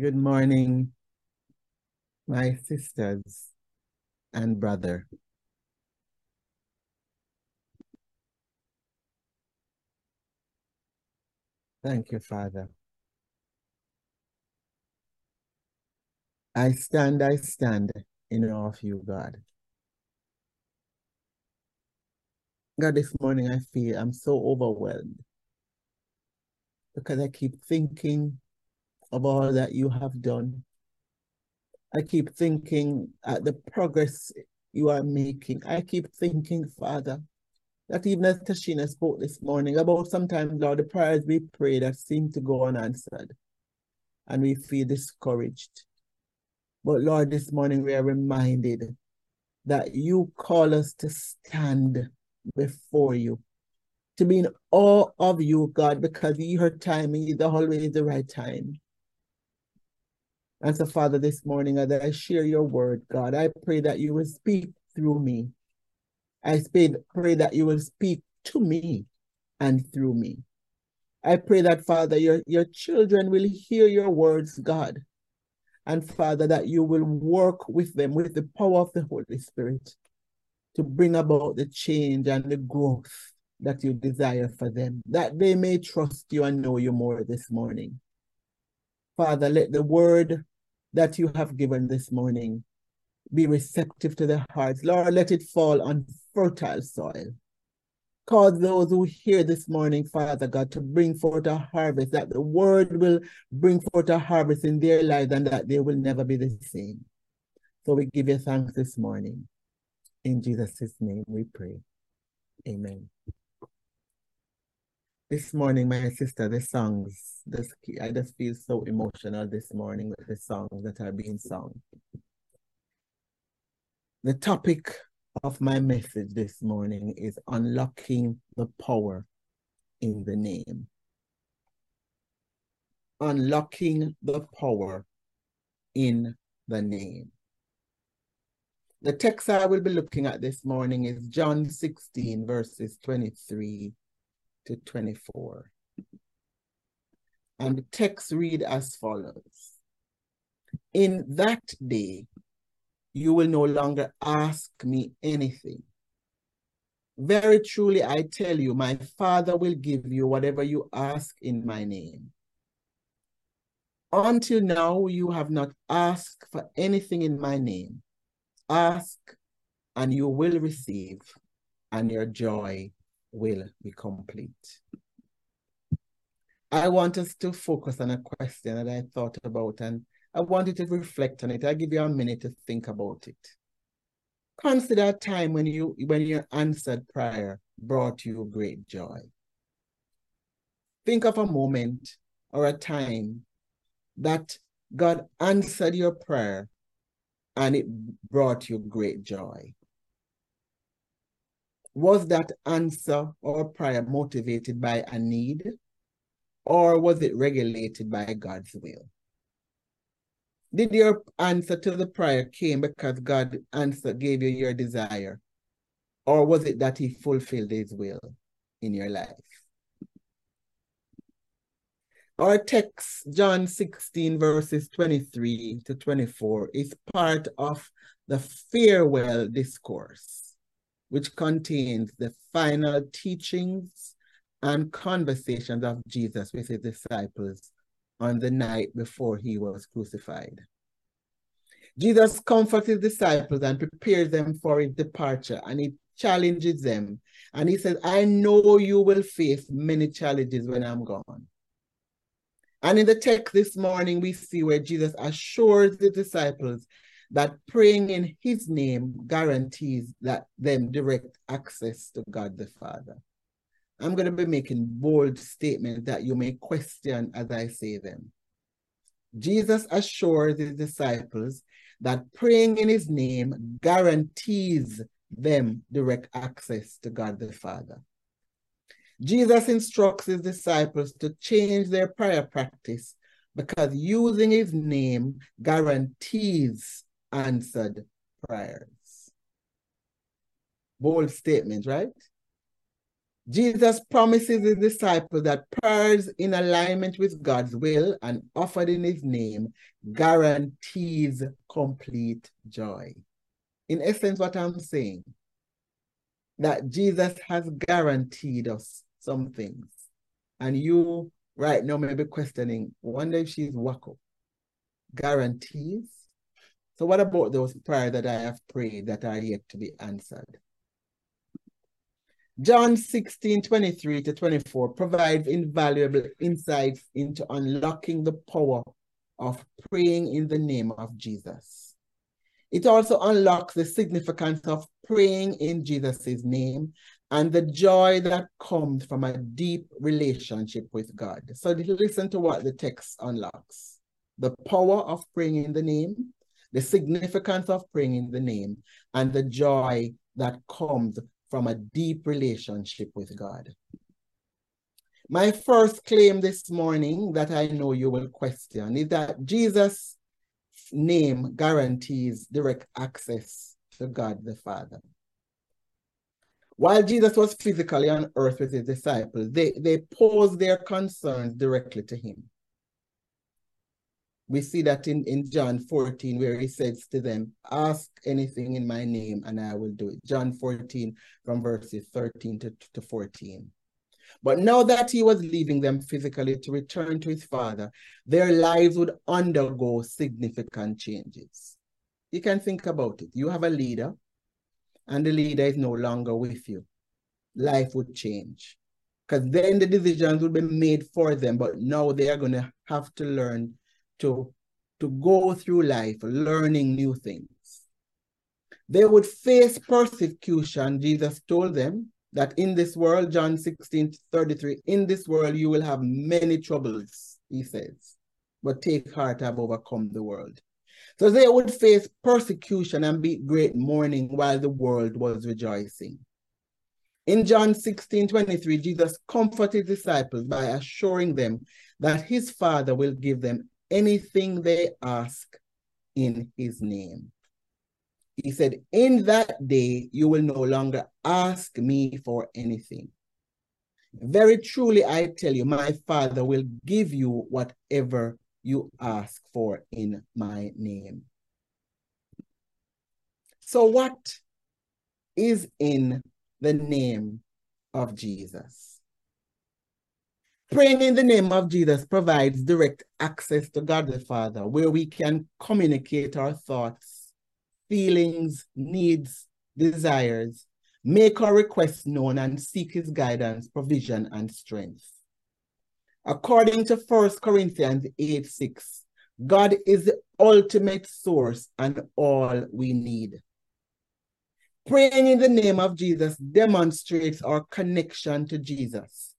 Good morning, my sisters and brother. Thank you, Father. I stand, I stand in awe of you, God. God, this morning I feel I'm so overwhelmed because I keep thinking of all that you have done. I keep thinking at the progress you are making. I keep thinking, Father, that even as Tashina spoke this morning about sometimes, Lord, the prayers we pray that seem to go unanswered and we feel discouraged. But Lord, this morning we are reminded that you call us to stand before you, to be in awe of you, God, because your timing is always the right time. And so, Father, this morning, as I share your word, God, I pray that you will speak through me. I pray that you will speak to me and through me. I pray that, Father, your, your children will hear your words, God. And, Father, that you will work with them with the power of the Holy Spirit to bring about the change and the growth that you desire for them, that they may trust you and know you more this morning. Father, let the word that you have given this morning be receptive to their hearts. Lord, let it fall on fertile soil. Cause those who hear this morning, Father God, to bring forth a harvest, that the word will bring forth a harvest in their lives and that they will never be the same. So we give you thanks this morning. In Jesus' name we pray. Amen. This morning, my sister, the songs, this, I just feel so emotional this morning with the songs that are being sung. The topic of my message this morning is unlocking the power in the name. Unlocking the power in the name. The text I will be looking at this morning is John 16, verses 23 to 24. And the text read as follows. In that day, you will no longer ask me anything. Very truly, I tell you, my Father will give you whatever you ask in my name. Until now, you have not asked for anything in my name. Ask, and you will receive, and your joy will be complete. I want us to focus on a question that I thought about and I want you to reflect on it. I'll give you a minute to think about it. Consider a time when you when your answered prayer brought you great joy. Think of a moment or a time that God answered your prayer and it brought you great joy. Was that answer or prayer motivated by a need or was it regulated by God's will? Did your answer to the prayer came because God answer gave you your desire? Or was it that he fulfilled his will in your life? Our text, John 16, verses 23 to 24, is part of the farewell discourse, which contains the final teachings and conversations of Jesus with his disciples on the night before he was crucified. Jesus comforts his disciples and prepares them for his departure, and he challenges them. And he says, I know you will face many challenges when I'm gone. And in the text this morning, we see where Jesus assures the disciples that praying in his name guarantees that them direct access to God the Father. I'm going to be making bold statements that you may question as I say them. Jesus assures his disciples that praying in his name guarantees them direct access to God the Father. Jesus instructs his disciples to change their prayer practice because using his name guarantees answered prayers. Bold statement, right? Jesus promises his disciples that prayers in alignment with God's will and offered in his name guarantees complete joy. In essence, what I'm saying, that Jesus has guaranteed us some things. And you right now may be questioning, wonder if she's wacko. Guarantees? So what about those prayers that I have prayed that are yet to be answered? John 16, 23 to 24 provides invaluable insights into unlocking the power of praying in the name of Jesus. It also unlocks the significance of praying in Jesus' name and the joy that comes from a deep relationship with God. So listen to what the text unlocks. The power of praying in the name, the significance of praying in the name, and the joy that comes from a deep relationship with God. My first claim this morning that I know you will question is that Jesus' name guarantees direct access to God the Father. While Jesus was physically on earth with his disciples, they, they posed their concerns directly to him. We see that in, in John 14, where he says to them, Ask anything in my name, and I will do it. John 14, from verses 13 to, to 14. But now that he was leaving them physically to return to his father, their lives would undergo significant changes. You can think about it. You have a leader, and the leader is no longer with you. Life would change. Because then the decisions would be made for them, but now they are going to have to learn to, to go through life learning new things. They would face persecution, Jesus told them, that in this world, John 16, 33, in this world you will have many troubles, he says, but take heart, I've overcome the world. So they would face persecution and be great mourning while the world was rejoicing. In John 16, 23, Jesus comforted disciples by assuring them that his Father will give them anything they ask in his name. He said, In that day, you will no longer ask me for anything. Very truly, I tell you, my Father will give you whatever you ask for in my name. So, what is in the name of Jesus? Praying in the name of Jesus provides direct access to God the Father, where we can communicate our thoughts feelings, needs, desires, make our requests known and seek his guidance, provision, and strength. According to 1 Corinthians 8 6, God is the ultimate source and all we need. Praying in the name of Jesus demonstrates our connection to Jesus,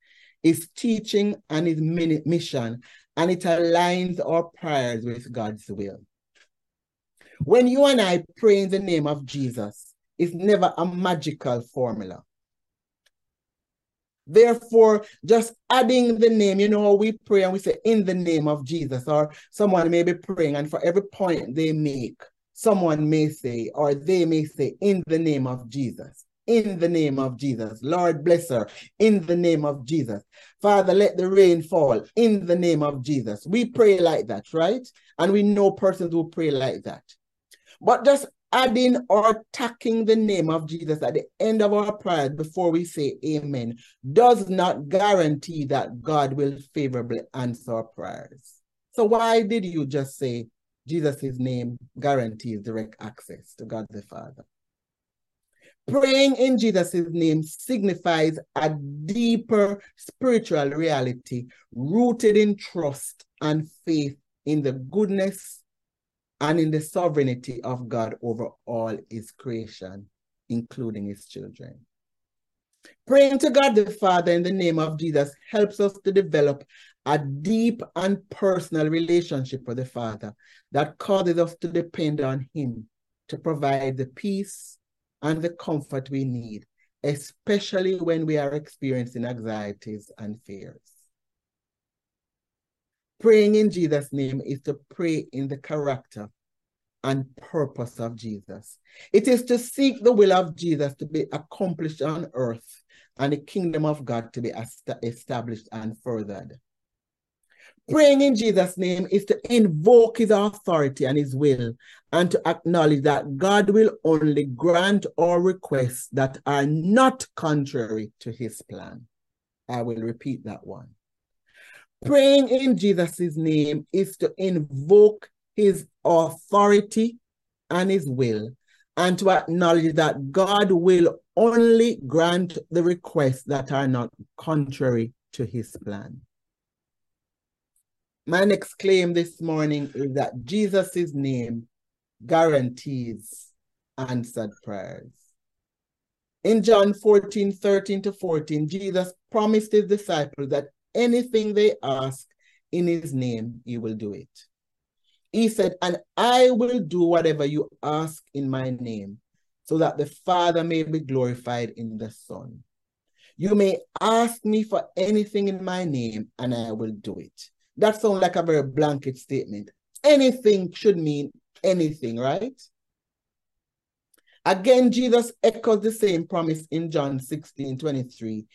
his teaching and his mission, and it aligns our prayers with God's will. When you and I pray in the name of Jesus, it's never a magical formula. Therefore, just adding the name, you know, we pray and we say in the name of Jesus, or someone may be praying, and for every point they make, someone may say, or they may say, in the name of Jesus, in the name of Jesus. Lord, bless her, in the name of Jesus. Father, let the rain fall, in the name of Jesus. We pray like that, right? And we know persons who pray like that. But just adding or tacking the name of Jesus at the end of our prayer before we say amen does not guarantee that God will favorably answer our prayers. So why did you just say Jesus' name guarantees direct access to God the Father? Praying in Jesus' name signifies a deeper spiritual reality rooted in trust and faith in the goodness and in the sovereignty of God over all his creation, including his children. Praying to God the Father in the name of Jesus helps us to develop a deep and personal relationship with the Father that causes us to depend on him to provide the peace and the comfort we need, especially when we are experiencing anxieties and fears. Praying in Jesus' name is to pray in the character and purpose of Jesus. It is to seek the will of Jesus to be accomplished on earth and the kingdom of God to be established and furthered. Praying in Jesus' name is to invoke his authority and his will and to acknowledge that God will only grant our requests that are not contrary to his plan. I will repeat that one. Praying in Jesus' name is to invoke his authority and his will and to acknowledge that God will only grant the requests that are not contrary to his plan. My next claim this morning is that Jesus' name guarantees answered prayers. In John 14, 13 to 14, Jesus promised his disciples that anything they ask in his name, he will do it. He said, And I will do whatever you ask in my name, so that the Father may be glorified in the Son. You may ask me for anything in my name, and I will do it. That sounds like a very blanket statement. Anything should mean anything, right? Again, Jesus echoes the same promise in John 16 23,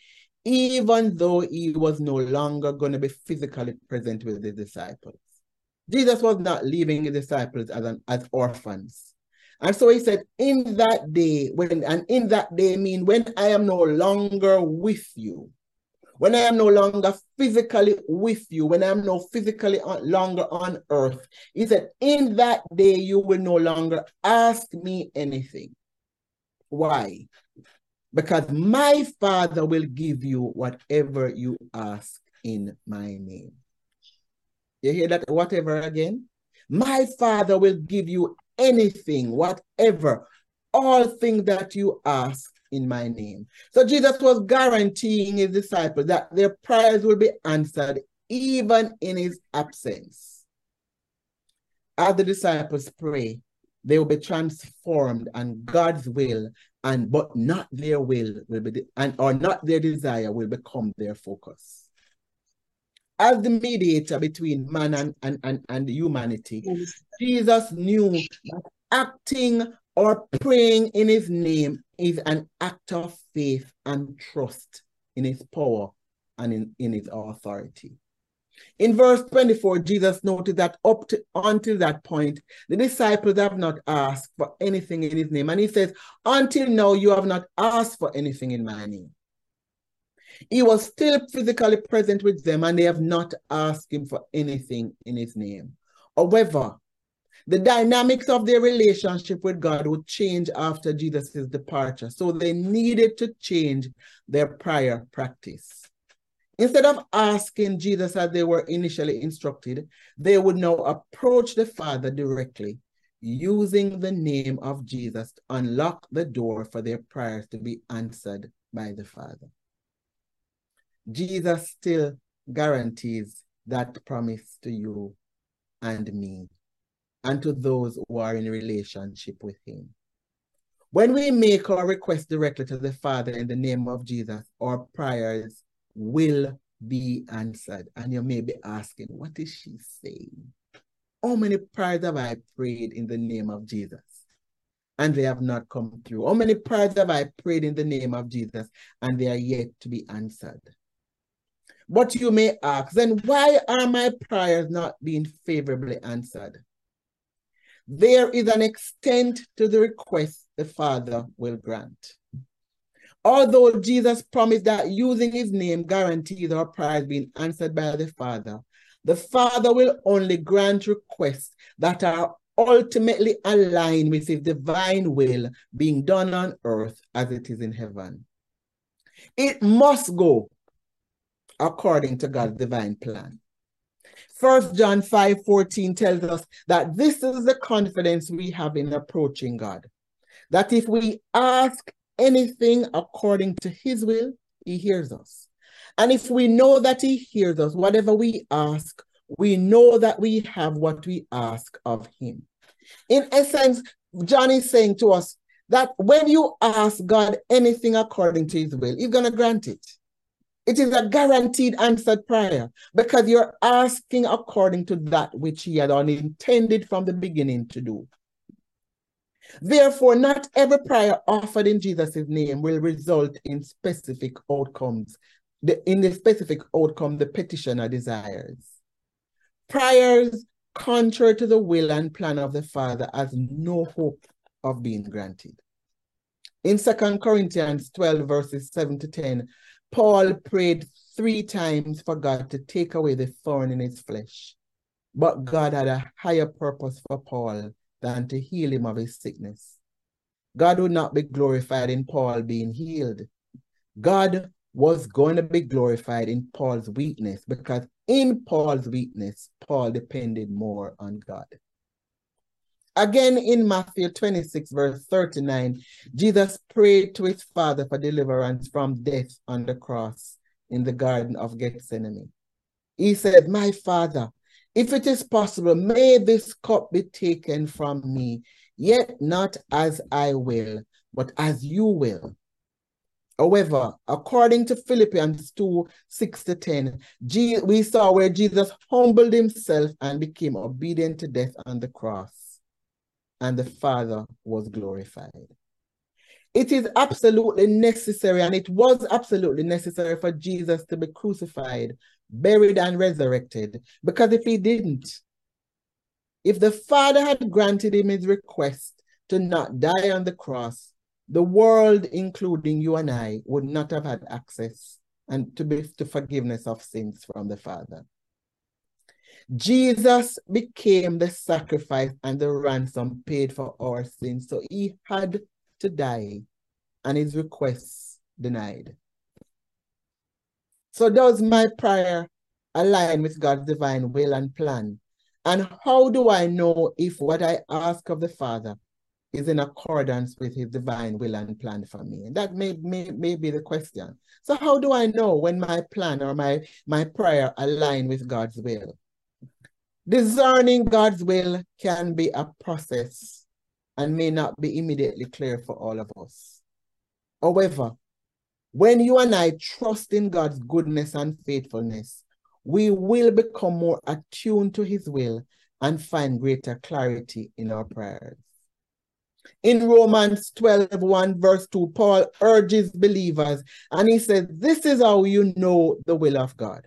even though he was no longer going to be physically present with the disciples. Jesus was not leaving the disciples as, an, as orphans. And so he said, in that day, when and in that day mean when I am no longer with you, when I am no longer physically with you, when I am no physically on, longer on earth, he said, in that day you will no longer ask me anything. Why? Because my Father will give you whatever you ask in my name. You hear that? Whatever again? My Father will give you anything, whatever, all things that you ask in my name. So Jesus was guaranteeing his disciples that their prayers will be answered even in his absence. As the disciples pray, they will be transformed and God's will and but not their will will be and or not their desire will become their focus as the mediator between man and, and, and, and humanity, Jesus knew that acting or praying in his name is an act of faith and trust in his power and in, in his authority. In verse 24, Jesus noted that up to until that point, the disciples have not asked for anything in his name. And he says, Until now, you have not asked for anything in my name. He was still physically present with them and they have not asked him for anything in his name. However, the dynamics of their relationship with God would change after Jesus' departure. So they needed to change their prior practice. Instead of asking Jesus as they were initially instructed, they would now approach the Father directly, using the name of Jesus to unlock the door for their prayers to be answered by the Father. Jesus still guarantees that promise to you and me and to those who are in relationship with him. When we make our request directly to the Father in the name of Jesus, our prayers will be answered. And you may be asking, what is she saying? How many prayers have I prayed in the name of Jesus? And they have not come through. How many prayers have I prayed in the name of Jesus and they are yet to be answered? But you may ask, then why are my prayers not being favorably answered? There is an extent to the request the Father will grant. Although Jesus promised that using his name guarantees our prayers being answered by the Father, the Father will only grant requests that are ultimately aligned with his divine will being done on earth as it is in heaven. It must go according to God's divine plan. First John 5 14 tells us that this is the confidence we have in approaching God. That if we ask anything according to his will, he hears us. And if we know that he hears us, whatever we ask, we know that we have what we ask of him. In essence, John is saying to us that when you ask God anything according to his will, he's going to grant it. It is a guaranteed answered prayer because you're asking according to that which he had intended from the beginning to do. Therefore, not every prayer offered in Jesus' name will result in specific outcomes, the, in the specific outcome the petitioner desires. Prayers contrary to the will and plan of the Father has no hope of being granted. In 2 Corinthians 12, verses 7 to 10, Paul prayed three times for God to take away the thorn in his flesh. But God had a higher purpose for Paul than to heal him of his sickness. God would not be glorified in Paul being healed. God was going to be glorified in Paul's weakness because in Paul's weakness, Paul depended more on God. Again, in Matthew 26, verse 39, Jesus prayed to his Father for deliverance from death on the cross in the Garden of Gethsemane. He said, My Father, if it is possible, may this cup be taken from me, yet not as I will, but as you will. However, according to Philippians 2 6 to 10, we saw where Jesus humbled himself and became obedient to death on the cross, and the Father was glorified. It is absolutely necessary, and it was absolutely necessary for Jesus to be crucified, buried, and resurrected. Because if he didn't, if the Father had granted him his request to not die on the cross, the world, including you and I, would not have had access and to be to forgiveness of sins from the Father. Jesus became the sacrifice and the ransom paid for our sins. So he had to die and his requests denied. So does my prayer align with God's divine will and plan? And how do I know if what I ask of the Father is in accordance with his divine will and plan for me? And that may, may, may be the question. So how do I know when my plan or my, my prayer align with God's will? Discerning God's will can be a process and may not be immediately clear for all of us. However, when you and I trust in God's goodness and faithfulness, we will become more attuned to his will and find greater clarity in our prayers. In Romans 12, 1 verse 2, Paul urges believers and he says, This is how you know the will of God.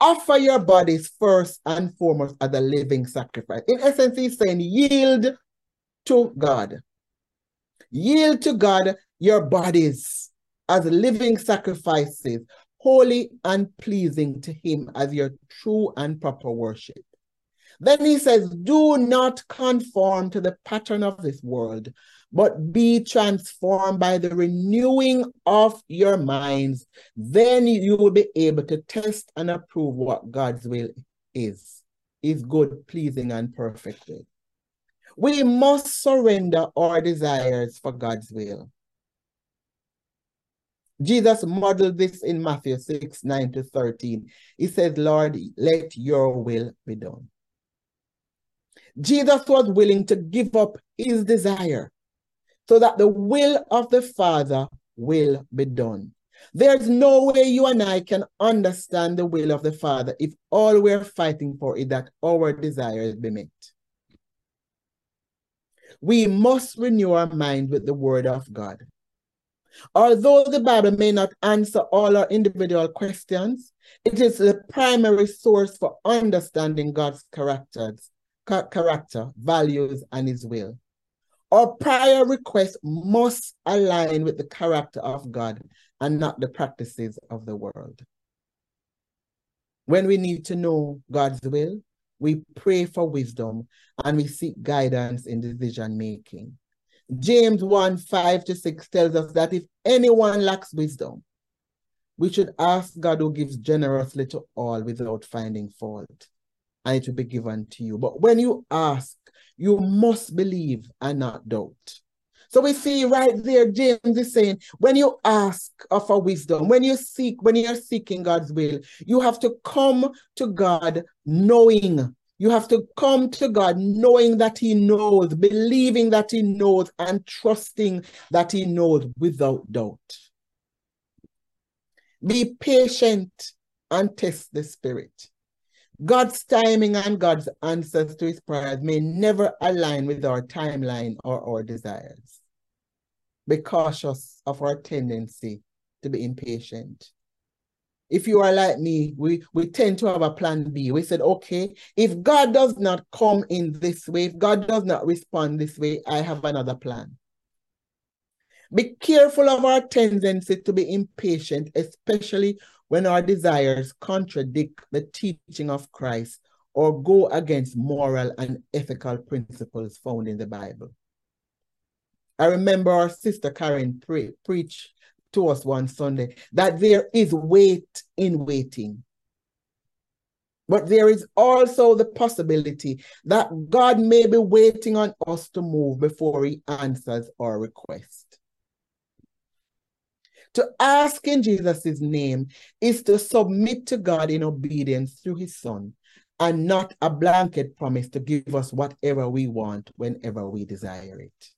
Offer your bodies first and foremost as a living sacrifice. In essence, he's saying, Yield to God. Yield to God your bodies as living sacrifices, holy and pleasing to Him as your true and proper worship. Then he says, Do not conform to the pattern of this world, but be transformed by the renewing of your minds. Then you will be able to test and approve what God's will is, is good, pleasing, and perfect. We must surrender our desires for God's will. Jesus modeled this in Matthew 6, 9 to 13. He said, Lord, let your will be done. Jesus was willing to give up his desire so that the will of the Father will be done. There's no way you and I can understand the will of the Father if all we're fighting for is that our desires be met. We must renew our mind with the Word of God. Although the Bible may not answer all our individual questions, it is the primary source for understanding God's characters, character, values, and his will. Our prior requests must align with the character of God and not the practices of the world. When we need to know God's will, we pray for wisdom and we seek guidance in decision making. James 1 5 to 6 tells us that if anyone lacks wisdom, we should ask God who gives generously to all without finding fault, and it will be given to you. But when you ask, you must believe and not doubt. So we see right there, James is saying, when you ask for wisdom, when you seek, when you're seeking God's will, you have to come to God knowing you have to come to God knowing that He knows, believing that He knows, and trusting that He knows without doubt. Be patient and test the Spirit. God's timing and God's answers to his prayers may never align with our timeline or our desires. Be cautious of our tendency to be impatient. If you are like me, we, we tend to have a plan B. We said, okay, if God does not come in this way, if God does not respond this way, I have another plan. Be careful of our tendency to be impatient, especially when our desires contradict the teaching of Christ or go against moral and ethical principles found in the Bible. I remember our sister Karen pre- to us one Sunday that there is wait in waiting. But there is also the possibility that God may be waiting on us to move before he answers our request. To ask in Jesus' name is to submit to God in obedience through his son and not a blanket promise to give us whatever we want whenever we desire it.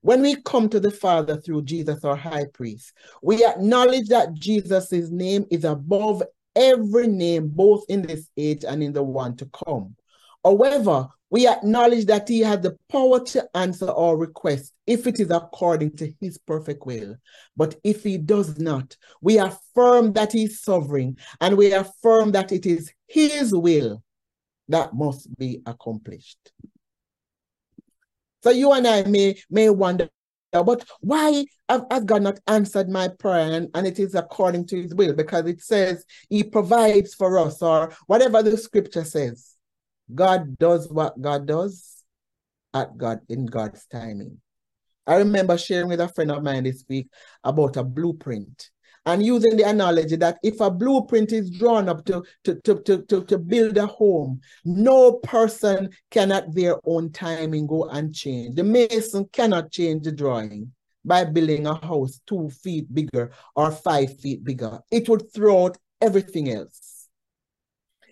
When we come to the Father through Jesus, our high priest, we acknowledge that Jesus' name is above every name, both in this age and in the one to come. However, we acknowledge that he has the power to answer our request if it is according to his perfect will. But if he does not, we affirm that he is sovereign and we affirm that it is his will that must be accomplished. So you and I may may wonder, but why has God not answered my prayer? And, and it is according to his will, because it says he provides for us, or whatever the scripture says. God does what God does at God in God's timing. I remember sharing with a friend of mine this week about a blueprint and using the analogy that if a blueprint is drawn up to, to, to, to, to, to build a home, no person can at their own timing go and change. The mason cannot change the drawing by building a house two feet bigger or five feet bigger. It would throw out everything else.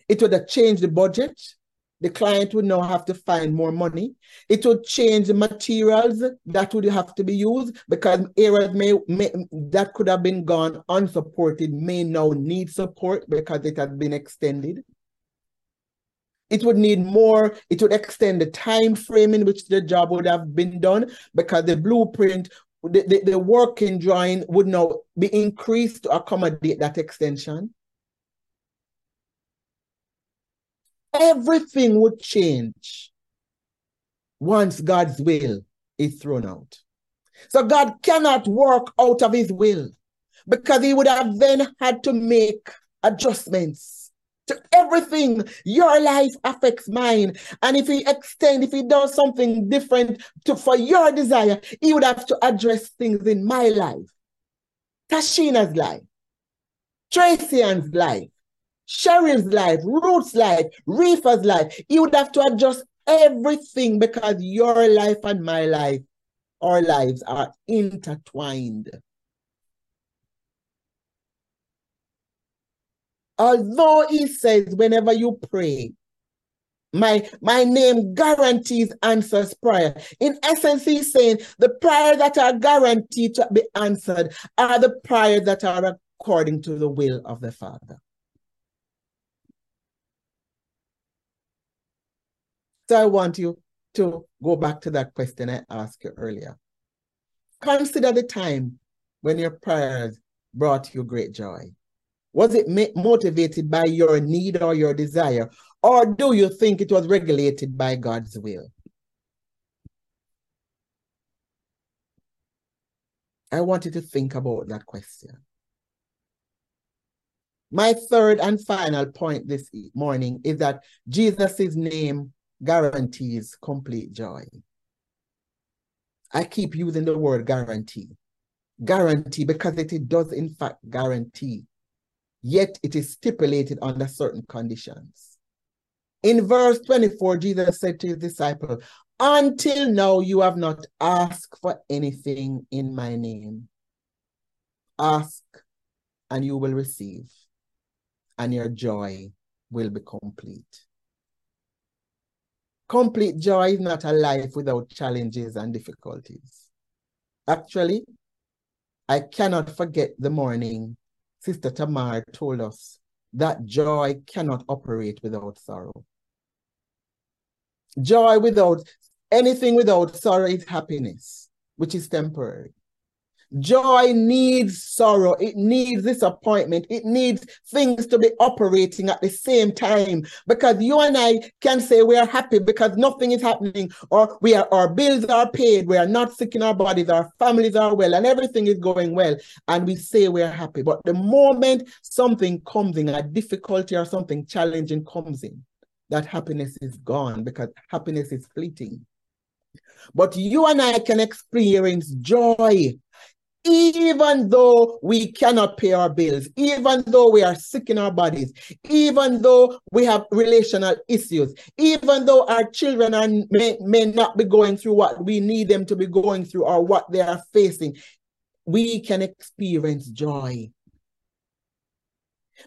It would have changed the budget the client would now have to find more money. It would change the materials that would have to be used because areas may, may that could have been gone unsupported may now need support because it has been extended. It would need more, it would extend the time frame in which the job would have been done because the blueprint, the, the, the working drawing would now be increased to accommodate that extension. Everything would change once God's will is thrown out. So God cannot work out of his will because he would have then had to make adjustments to everything. Your life affects mine. And if he extend, if he does something different to, for your desire, he would have to address things in my life. Tashina's life, Tracian's life, Cheryl's life, Ruth's life, Reefa's life. You would have to adjust everything because your life and my life, our lives are intertwined. Although he says, whenever you pray, my, my name guarantees answers prayer. In essence, he's saying the prayers that are guaranteed to be answered are the prayers that are according to the will of the Father. So I want you to go back to that question I asked you earlier. Consider the time when your prayers brought you great joy. Was it motivated by your need or your desire? Or do you think it was regulated by God's will? I want you to think about that question. My third and final point this morning is that Jesus' name guarantees complete joy. I keep using the word guarantee. Guarantee because it, does in fact guarantee. Yet it is stipulated under certain conditions. In verse 24, Jesus said to his disciple, Until now you have not asked for anything in my name. Ask and you will receive, and your joy will be complete. Complete joy is not a life without challenges and difficulties. Actually, I cannot forget the morning Sister Tamar told us that joy cannot operate without sorrow. Joy without anything without sorrow is happiness, which is temporary. Joy needs sorrow. It needs disappointment. It needs things to be operating at the same time because you and I can say we are happy because nothing is happening or we are our bills are paid. We are not sick in our bodies. Our families are well and everything is going well. And we say we are happy. But the moment something comes in, a difficulty or something challenging comes in, that happiness is gone because happiness is fleeting. But you and I can experience joy even though we cannot pay our bills, even though we are sick in our bodies, even though we have relational issues, even though our children are, may, may not be going through what we need them to be going through or what they are facing, we can experience joy.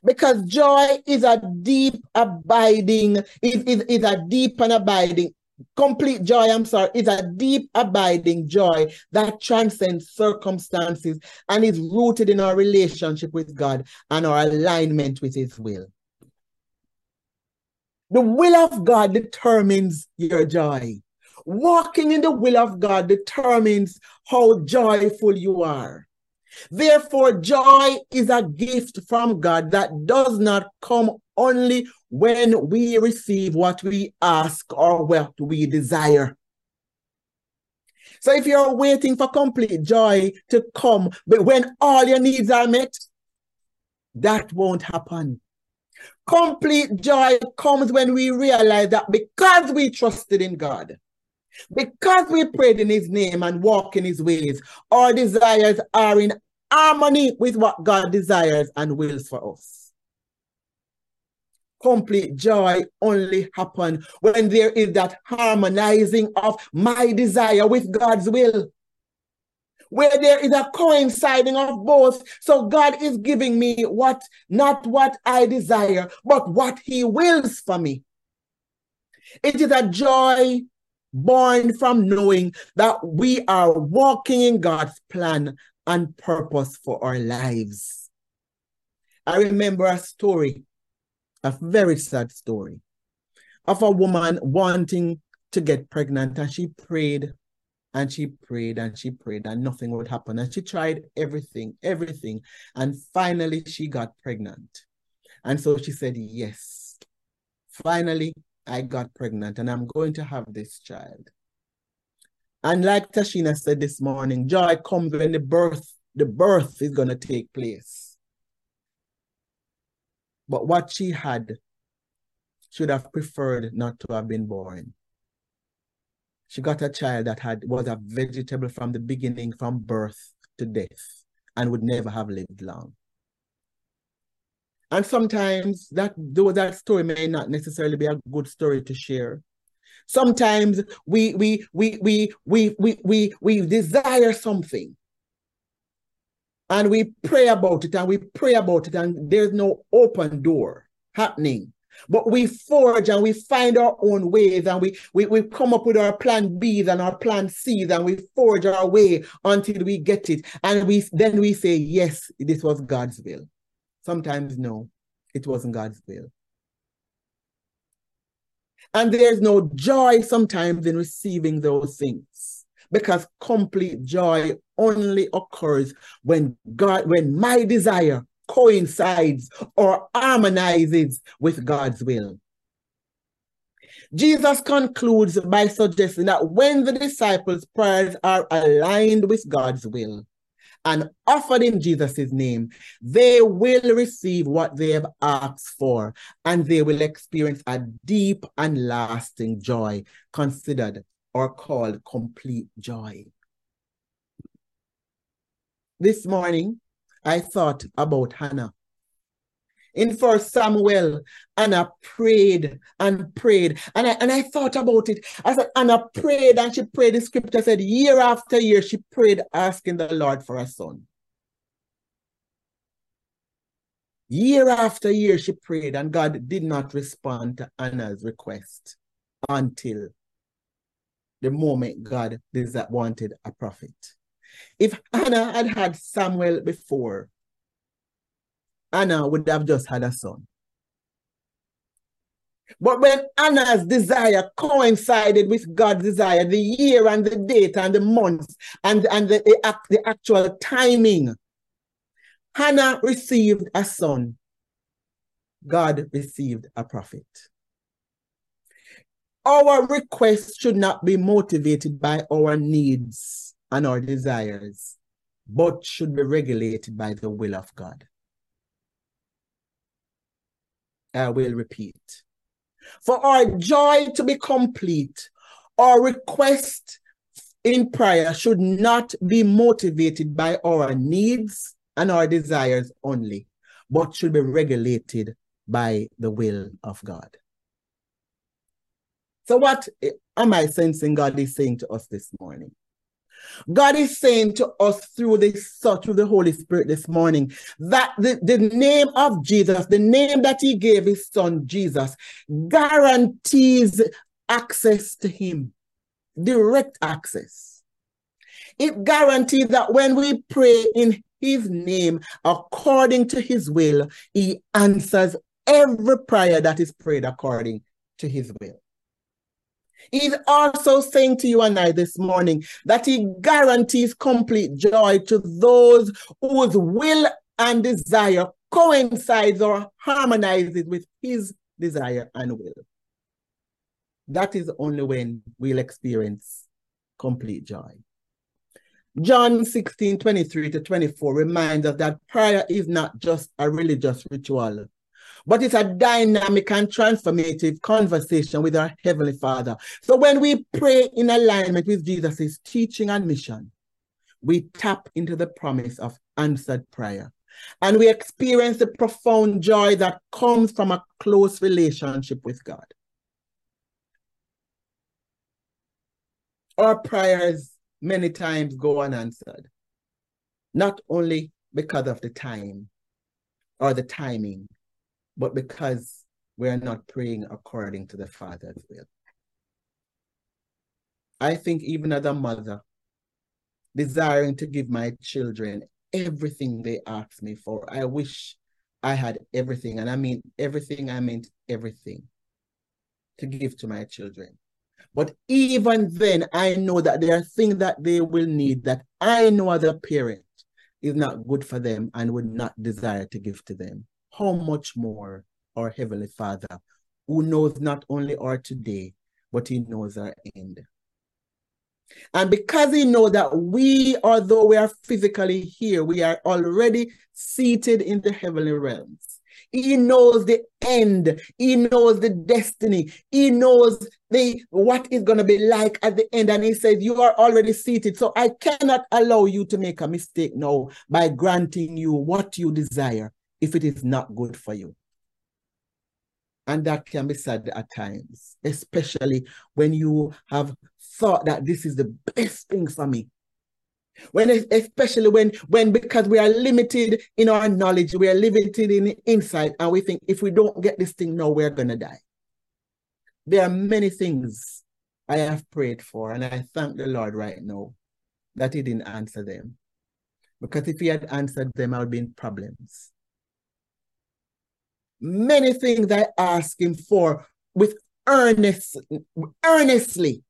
Because joy is a deep, abiding, is, is, is a deep and abiding complete joy, I'm sorry, is a deep, abiding joy that transcends circumstances and is rooted in our relationship with God and our alignment with His will. The will of God determines your joy. Walking in the will of God determines how joyful you are. Therefore, joy is a gift from God that does not come only when we receive what we ask or what we desire. So if you're waiting for complete joy to come, but when all your needs are met, that won't happen. Complete joy comes when we realize that because we trusted in God, because we prayed in his name and walk in his ways, our desires are in harmony with what God desires and wills for us complete joy only happen when there is that harmonizing of my desire with God's will. Where there is a coinciding of both. So God is giving me what, not what I desire, but what He wills for me. It is a joy born from knowing that we are walking in God's plan and purpose for our lives. I remember a story a very sad story of a woman wanting to get pregnant and she prayed and she prayed and she prayed and nothing would happen and she tried everything everything and finally she got pregnant. And so she said yes finally i got pregnant and i'm going to have this child. And like tashina said this morning joy comes when the birth the birth is going to take place but what she had should have preferred not to have been born. She got a child that had was a vegetable from the beginning, from birth to death, and would never have lived long. And sometimes that though that story may not necessarily be a good story to share. Sometimes we we we we we we we, we desire something and we pray about it and we pray about it and there's no open door happening but we forge and we find our own ways and we, we, we come up with our plan B's and our plan C's and we forge our way until we get it. And we then we say, yes, this was God's will. Sometimes no, it wasn't God's will. And there's no joy sometimes in receiving those things because complete joy only occurs when God, when my desire coincides or harmonizes with God's will. Jesus concludes by suggesting that when the disciples' prayers are aligned with God's will and offered in Jesus' name, they will receive what they have asked for and they will experience a deep and lasting joy considered are called complete joy. This morning, I thought about Hannah. In First Samuel, Anna prayed and prayed. And I, and I thought about it. I said, Anna prayed and she prayed. The scripture said, year after year, she prayed asking the Lord for a son. Year after year, she prayed, and God did not respond to Anna's request until the moment God wanted a prophet. If Anna had had Samuel before, Anna would have just had a son. But when Anna's desire coincided with God's desire, the year and the date and the months and, and the, the, the actual timing, Hannah received a son. God received a prophet. Our requests should not be motivated by our needs and our desires, but should be regulated by the will of God. I will repeat. For our joy to be complete, our request in prayer should not be motivated by our needs and our desires only, but should be regulated by the will of God. So, what am I sensing God is saying to us this morning? God is saying to us through this, through the Holy Spirit this morning, that the, the name of Jesus, the name that He gave His Son Jesus, guarantees access to Him, direct access. It guarantees that when we pray in His name, according to His will, He answers every prayer that is prayed according to His will. He's also saying to you and I this morning that he guarantees complete joy to those whose will and desire coincides or harmonizes with his desire and will. That is only when we'll experience complete joy. John 16, 23 to 24 reminds us that prayer is not just a religious ritual, but it's a dynamic and transformative conversation with our Heavenly Father. So when we pray in alignment with Jesus' teaching and mission, we tap into the promise of answered prayer. And we experience the profound joy that comes from a close relationship with God. Our prayers many times go unanswered, not only because of the time or the timing, but because we are not praying according to the Father's will. I think even as a mother, desiring to give my children everything they ask me for, I wish I had everything. And I mean everything, I meant everything to give to my children. But even then, I know that there are things that they will need that I know as a parent is not good for them and would not desire to give to them how much more our Heavenly Father, who knows not only our today, but He knows our end. And because He knows that we, although we are physically here, we are already seated in the heavenly realms. He knows the end. He knows the destiny. He knows the what is going to be like at the end. And he says, You are already seated. So I cannot allow you to make a mistake now by granting you what you desire if it is not good for you. And that can be sad at times, especially when you have thought that this is the best thing for me. When especially when when because we are limited in our knowledge, we are limited in insight, and we think if we don't get this thing now, we're gonna die. There are many things I have prayed for, and I thank the Lord right now that He didn't answer them. Because if He had answered them, I would be in problems many things I ask him for with earnest, earnestly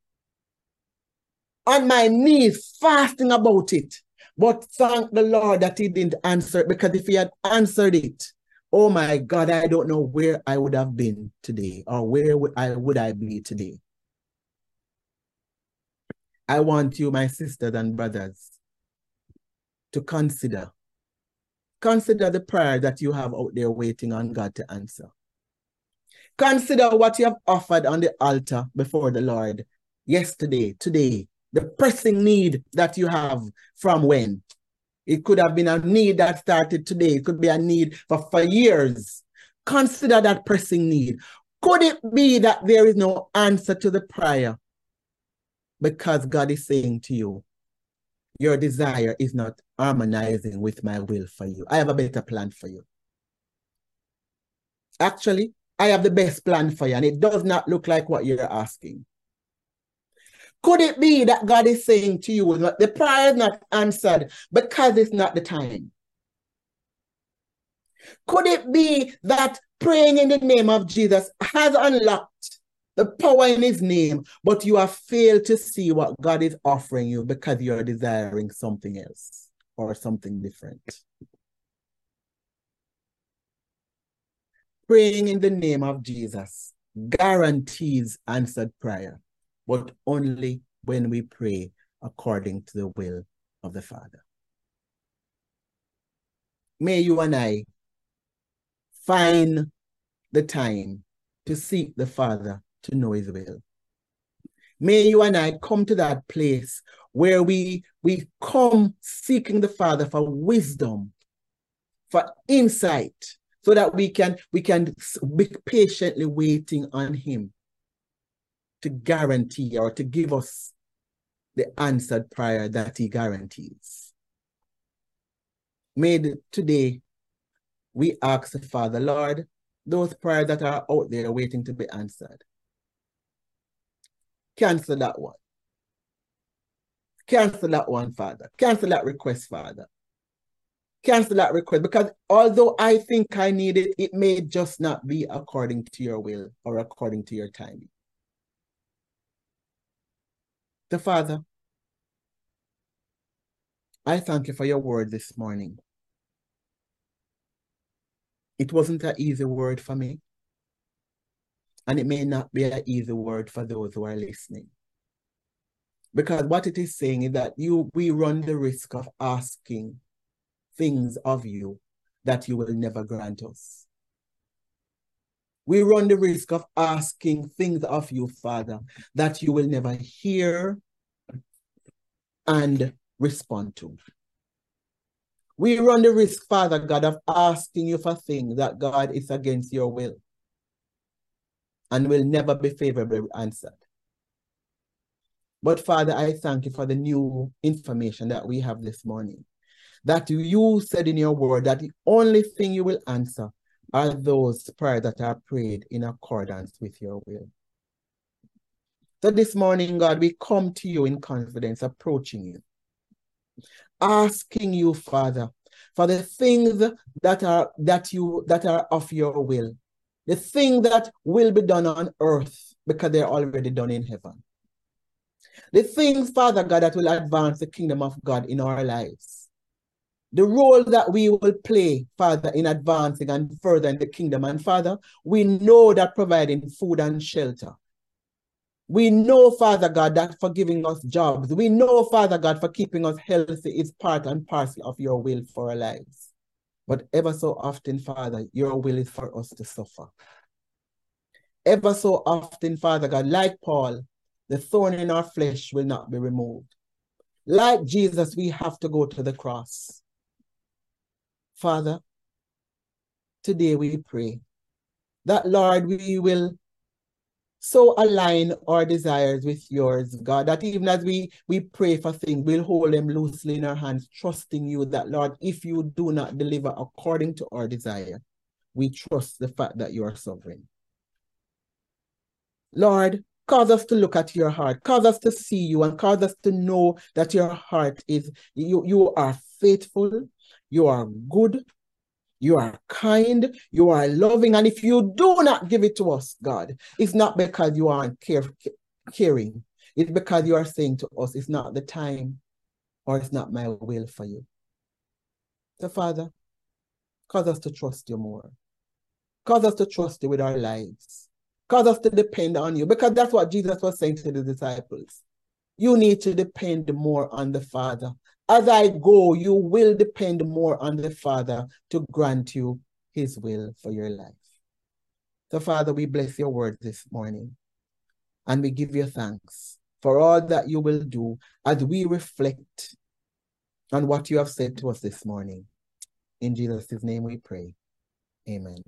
on my knees, fasting about it. But thank the Lord that he didn't answer it because if he had answered it, oh my God, I don't know where I would have been today or where would I would I be today. I want you, my sisters and brothers, to consider Consider the prayer that you have out there waiting on God to answer. Consider what you have offered on the altar before the Lord yesterday, today, the pressing need that you have from when. It could have been a need that started today. It could be a need for, for years. Consider that pressing need. Could it be that there is no answer to the prayer because God is saying to you, your desire is not harmonizing with my will for you. I have a better plan for you. Actually, I have the best plan for you, and it does not look like what you're asking. Could it be that God is saying to you the prayer is not answered because it's not the time? Could it be that praying in the name of Jesus has unlocked the power in his name, but you have failed to see what God is offering you because you're desiring something else or something different. Praying in the name of Jesus guarantees answered prayer, but only when we pray according to the will of the Father. May you and I find the time to seek the Father to know his will. May you and I come to that place where we, we come seeking the Father for wisdom, for insight, so that we can we can be patiently waiting on him to guarantee or to give us the answered prayer that he guarantees. May today we ask the Father, Lord, those prayers that are out there waiting to be answered. Cancel that one. Cancel that one, Father. Cancel that request, Father. Cancel that request because although I think I need it, it may just not be according to your will or according to your timing. The Father, I thank you for your word this morning. It wasn't an easy word for me. And it may not be an easy word for those who are listening. Because what it is saying is that you we run the risk of asking things of you that you will never grant us. We run the risk of asking things of you, Father, that you will never hear and respond to. We run the risk, Father God, of asking you for things that God is against your will and will never be favorably answered. But Father, I thank you for the new information that we have this morning. That you said in your word that the only thing you will answer are those prayers that are prayed in accordance with your will. So this morning, God, we come to you in confidence, approaching you asking you, Father, for the things that are that you that are of your will, the thing that will be done on earth because they're already done in heaven. The things, Father God, that will advance the kingdom of God in our lives. The role that we will play, Father, in advancing and furthering the kingdom. And Father, we know that providing food and shelter we know, Father God, that for giving us jobs, we know, Father God, for keeping us healthy is part and parcel of your will for our lives. But ever so often, Father, your will is for us to suffer. Ever so often, Father God, like Paul, the thorn in our flesh will not be removed. Like Jesus, we have to go to the cross. Father, today we pray that, Lord, we will so align our desires with yours, God, that even as we, we pray for things, we'll hold them loosely in our hands, trusting you that, Lord, if you do not deliver according to our desire, we trust the fact that you are sovereign. Lord, cause us to look at your heart, cause us to see you, and cause us to know that your heart is, you, you are faithful, you are good, you are kind, you are loving. And if you do not give it to us, God, it's not because you aren't care, caring. It's because you are saying to us, it's not the time or it's not my will for you. So, Father, cause us to trust you more. Cause us to trust you with our lives. Cause us to depend on you because that's what Jesus was saying to the disciples. You need to depend more on the Father as I go, you will depend more on the Father to grant you his will for your life. So, Father, we bless your word this morning and we give you thanks for all that you will do as we reflect on what you have said to us this morning. In Jesus' name we pray. Amen.